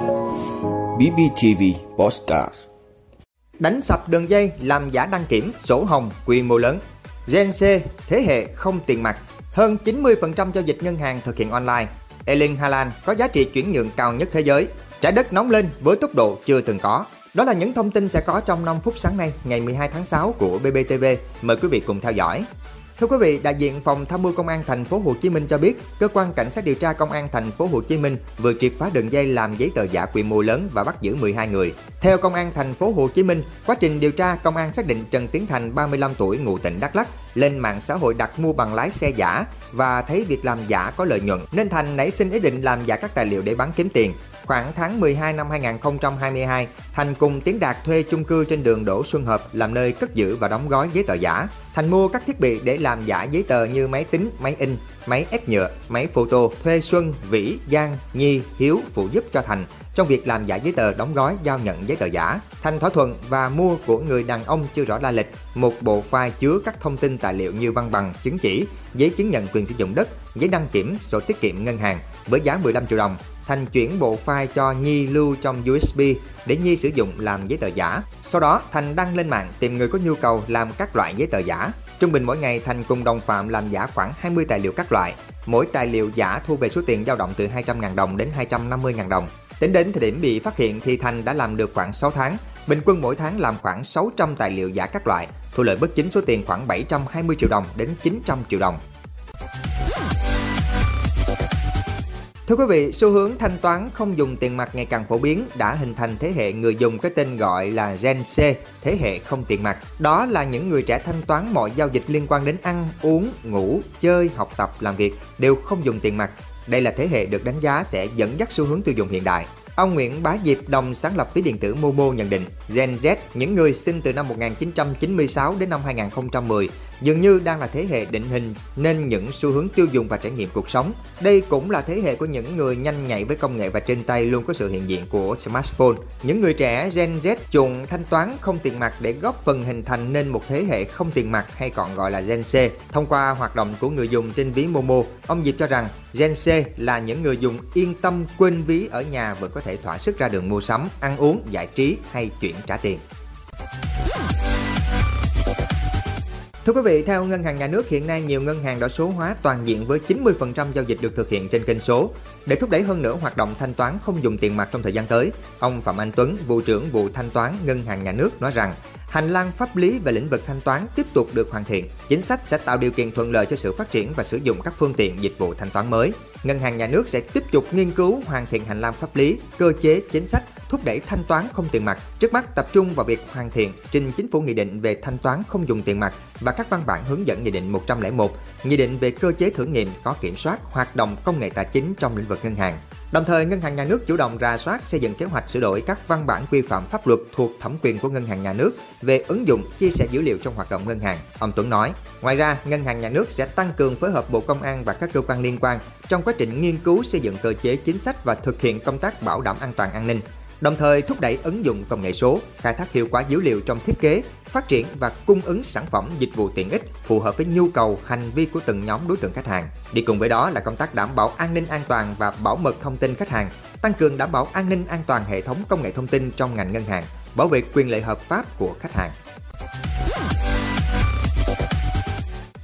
BBTV Postcard Đánh sập đường dây làm giả đăng kiểm sổ hồng quy mô lớn. Gen C thế hệ không tiền mặt. Hơn 90% giao dịch ngân hàng thực hiện online. Elin Haaland có giá trị chuyển nhượng cao nhất thế giới. Trái đất nóng lên với tốc độ chưa từng có. Đó là những thông tin sẽ có trong 5 phút sáng nay, ngày 12 tháng 6 của BBTV. Mời quý vị cùng theo dõi. Thưa quý vị, đại diện phòng tham mưu công an thành phố Hồ Chí Minh cho biết, cơ quan cảnh sát điều tra công an thành phố Hồ Chí Minh vừa triệt phá đường dây làm giấy tờ giả quy mô lớn và bắt giữ 12 người. Theo công an thành phố Hồ Chí Minh, quá trình điều tra, công an xác định Trần Tiến Thành 35 tuổi ngụ tỉnh Đắk Lắk lên mạng xã hội đặt mua bằng lái xe giả và thấy việc làm giả có lợi nhuận nên Thành nảy sinh ý định làm giả các tài liệu để bán kiếm tiền. Khoảng tháng 12 năm 2022, Thành cùng Tiến Đạt thuê chung cư trên đường Đỗ Xuân Hợp làm nơi cất giữ và đóng gói giấy tờ giả. Thành mua các thiết bị để làm giả giấy tờ như máy tính, máy in, máy ép nhựa, máy photo, thuê Xuân, Vĩ, Giang, Nhi, Hiếu phụ giúp cho Thành trong việc làm giả giấy tờ đóng gói giao nhận giấy tờ giả. Thành thỏa thuận và mua của người đàn ông chưa rõ la lịch một bộ file chứa các thông tin tài liệu như văn bằng, chứng chỉ, giấy chứng nhận quyền sử dụng đất, giấy đăng kiểm, sổ tiết kiệm ngân hàng với giá 15 triệu đồng. Thành chuyển bộ file cho Nhi lưu trong USB để Nhi sử dụng làm giấy tờ giả. Sau đó, Thành đăng lên mạng tìm người có nhu cầu làm các loại giấy tờ giả. Trung bình mỗi ngày Thành cùng đồng phạm làm giả khoảng 20 tài liệu các loại. Mỗi tài liệu giả thu về số tiền dao động từ 200.000 đồng đến 250.000 đồng. Tính đến thời điểm bị phát hiện thì Thành đã làm được khoảng 6 tháng, bình quân mỗi tháng làm khoảng 600 tài liệu giả các loại, thu lợi bất chính số tiền khoảng 720 triệu đồng đến 900 triệu đồng. Thưa quý vị, xu hướng thanh toán không dùng tiền mặt ngày càng phổ biến đã hình thành thế hệ người dùng cái tên gọi là Gen C, thế hệ không tiền mặt. Đó là những người trẻ thanh toán mọi giao dịch liên quan đến ăn, uống, ngủ, chơi, học tập, làm việc đều không dùng tiền mặt. Đây là thế hệ được đánh giá sẽ dẫn dắt xu hướng tiêu dùng hiện đại. Ông Nguyễn Bá Diệp, đồng sáng lập ví điện tử Momo nhận định, Gen Z, những người sinh từ năm 1996 đến năm 2010, dường như đang là thế hệ định hình nên những xu hướng tiêu dùng và trải nghiệm cuộc sống. Đây cũng là thế hệ của những người nhanh nhạy với công nghệ và trên tay luôn có sự hiện diện của smartphone. Những người trẻ Gen Z chuộng thanh toán không tiền mặt để góp phần hình thành nên một thế hệ không tiền mặt hay còn gọi là Gen C. Thông qua hoạt động của người dùng trên ví Momo, ông Diệp cho rằng Gen C là những người dùng yên tâm quên ví ở nhà vẫn có thể thỏa sức ra đường mua sắm, ăn uống, giải trí hay chuyển trả tiền. Thưa quý vị, theo Ngân hàng Nhà nước hiện nay nhiều ngân hàng đã số hóa toàn diện với 90% giao dịch được thực hiện trên kênh số. Để thúc đẩy hơn nữa hoạt động thanh toán không dùng tiền mặt trong thời gian tới, ông Phạm Anh Tuấn, vụ trưởng vụ thanh toán Ngân hàng Nhà nước nói rằng hành lang pháp lý về lĩnh vực thanh toán tiếp tục được hoàn thiện. Chính sách sẽ tạo điều kiện thuận lợi cho sự phát triển và sử dụng các phương tiện dịch vụ thanh toán mới. Ngân hàng Nhà nước sẽ tiếp tục nghiên cứu hoàn thiện hành lang pháp lý, cơ chế, chính sách thúc đẩy thanh toán không tiền mặt. Trước mắt tập trung vào việc hoàn thiện trình chính phủ nghị định về thanh toán không dùng tiền mặt và các văn bản hướng dẫn nghị định 101, nghị định về cơ chế thử nghiệm có kiểm soát hoạt động công nghệ tài chính trong lĩnh vực ngân hàng. Đồng thời, Ngân hàng Nhà nước chủ động ra soát xây dựng kế hoạch sửa đổi các văn bản quy phạm pháp luật thuộc thẩm quyền của Ngân hàng Nhà nước về ứng dụng chia sẻ dữ liệu trong hoạt động ngân hàng. Ông Tuấn nói, ngoài ra, Ngân hàng Nhà nước sẽ tăng cường phối hợp Bộ Công an và các cơ quan liên quan trong quá trình nghiên cứu xây dựng cơ chế chính sách và thực hiện công tác bảo đảm an toàn an ninh, đồng thời thúc đẩy ứng dụng công nghệ số, khai thác hiệu quả dữ liệu trong thiết kế, phát triển và cung ứng sản phẩm dịch vụ tiện ích phù hợp với nhu cầu, hành vi của từng nhóm đối tượng khách hàng. Đi cùng với đó là công tác đảm bảo an ninh an toàn và bảo mật thông tin khách hàng, tăng cường đảm bảo an ninh an toàn hệ thống công nghệ thông tin trong ngành ngân hàng, bảo vệ quyền lợi hợp pháp của khách hàng.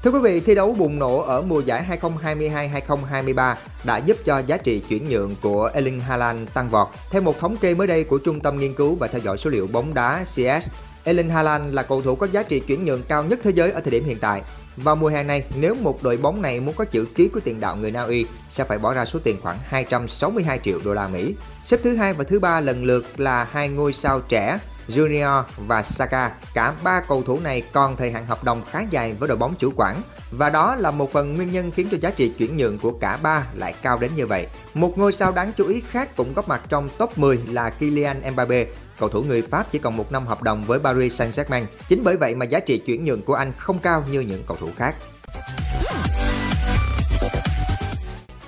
Thưa quý vị, thi đấu bùng nổ ở mùa giải 2022-2023 đã giúp cho giá trị chuyển nhượng của Erling Haaland tăng vọt. Theo một thống kê mới đây của Trung tâm Nghiên cứu và Theo dõi số liệu bóng đá CS, Erling Haaland là cầu thủ có giá trị chuyển nhượng cao nhất thế giới ở thời điểm hiện tại. Vào mùa hè này, nếu một đội bóng này muốn có chữ ký của tiền đạo người Na Uy sẽ phải bỏ ra số tiền khoảng 262 triệu đô la Mỹ. Xếp thứ hai và thứ ba lần lượt là hai ngôi sao trẻ Junior và Saka. Cả ba cầu thủ này còn thời hạn hợp đồng khá dài với đội bóng chủ quản và đó là một phần nguyên nhân khiến cho giá trị chuyển nhượng của cả ba lại cao đến như vậy. Một ngôi sao đáng chú ý khác cũng góp mặt trong top 10 là Kylian Mbappe. Cầu thủ người Pháp chỉ còn một năm hợp đồng với Paris Saint-Germain. Chính bởi vậy mà giá trị chuyển nhượng của anh không cao như những cầu thủ khác.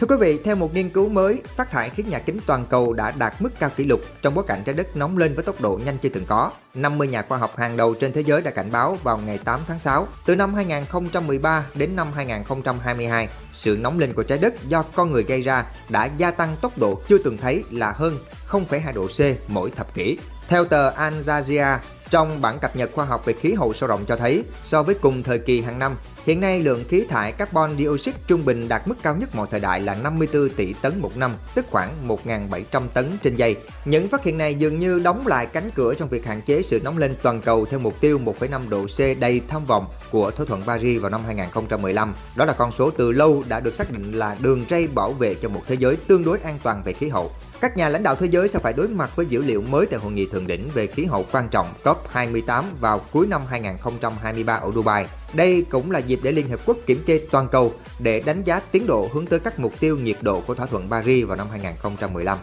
Thưa quý vị, theo một nghiên cứu mới, phát thải khí nhà kính toàn cầu đã đạt mức cao kỷ lục trong bối cảnh trái đất nóng lên với tốc độ nhanh chưa từng có. 50 nhà khoa học hàng đầu trên thế giới đã cảnh báo vào ngày 8 tháng 6, từ năm 2013 đến năm 2022, sự nóng lên của trái đất do con người gây ra đã gia tăng tốc độ chưa từng thấy là hơn 0,2 độ C mỗi thập kỷ. Theo tờ Al Jazeera, trong bản cập nhật khoa học về khí hậu sâu rộng cho thấy, so với cùng thời kỳ hàng năm, hiện nay lượng khí thải carbon dioxide trung bình đạt mức cao nhất mọi thời đại là 54 tỷ tấn một năm, tức khoảng 1.700 tấn trên giây. Những phát hiện này dường như đóng lại cánh cửa trong việc hạn chế sự nóng lên toàn cầu theo mục tiêu 1,5 độ C đầy tham vọng của thỏa thuận Paris vào năm 2015. Đó là con số từ lâu đã được xác định là đường ray bảo vệ cho một thế giới tương đối an toàn về khí hậu. Các nhà lãnh đạo thế giới sẽ phải đối mặt với dữ liệu mới tại hội nghị thượng đỉnh về khí hậu quan trọng COP28 vào cuối năm 2023 ở Dubai. Đây cũng là dịp để Liên Hợp Quốc kiểm kê toàn cầu để đánh giá tiến độ hướng tới các mục tiêu nhiệt độ của thỏa thuận Paris vào năm 2015.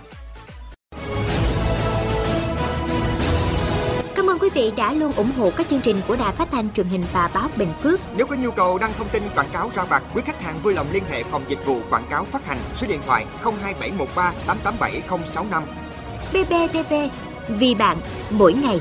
quý vị đã luôn ủng hộ các chương trình của Đài Phát thanh truyền hình và báo Bình Phước. Nếu có nhu cầu đăng thông tin quảng cáo ra vặt, quý khách hàng vui lòng liên hệ phòng dịch vụ quảng cáo phát hành số điện thoại 02713 887065. BBTV, vì bạn, mỗi ngày.